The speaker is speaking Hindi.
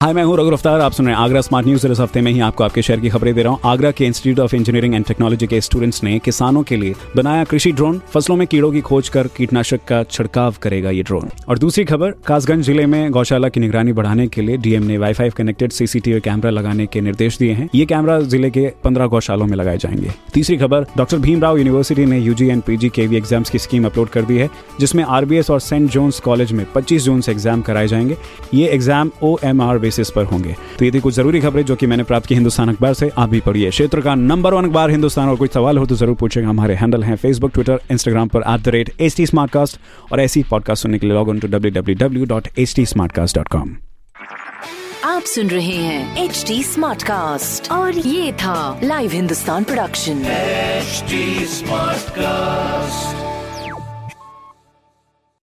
हाय, मैं हूँ रघु अफ्तार आप सुन रहे हैं आगरा स्मार्ट न्यूज़ इस हफ़्ते में ही आपको आपके शहर की खबरें दे रहा हूँ। आगरा के institute of engineering and technology के स्टूडेंट्स ने किसानों के लिए बनाया कृषि ड्रोन फ़सलों में कीड़ों की खोज कर कीटनाशक का छिड़काव करेगा ये ड्रोन और दूसरी खबर, कासगंज ज़िले में गौशाला की निगरानी बढ़ाने के लिए डीएम ने वाईफाई कनेक्टेड सीसीटीवी कैमरा लगाने के निर्देश दिए हैं। ये कैमरा ज़िले के पंद्रह गौशालों में लगाए जाएँगे। तीसरी खबर डॉक्टर भीमराव यूनिवर्सिटी ने यूजी एंड पीजी के एग्ज़ाम्स की स्कीम अपलोड कर दी है, जिसमें आरबीएस और सेंट जोन्स कॉलेज में 25 जून से एग्ज़ाम कराए जाएँगे। ये एग्ज़ाम ओ बेसिस पर होंगे। तो ये थी कुछ ज़रूरी खबरें जो कि मैंने प्राप्त की हिंदुस्तान अखबार से आप भी पढ़िए। क्षेत्र का नंबर वन अखबार हिंदुस्तान और कुछ सवाल हो तो ज़रूर पूछेगा। हमारे हैंडल हैं फेसबुक ट्विटर इंस्टाग्राम पर at the rate H T और ऐसी पॉडकास्ट सुनने के लिए log on to W W W dot H T आप सुन रहे हैं एच डी स्मार्ट कास्ट और ये था live Hindustan production HD Smartcast.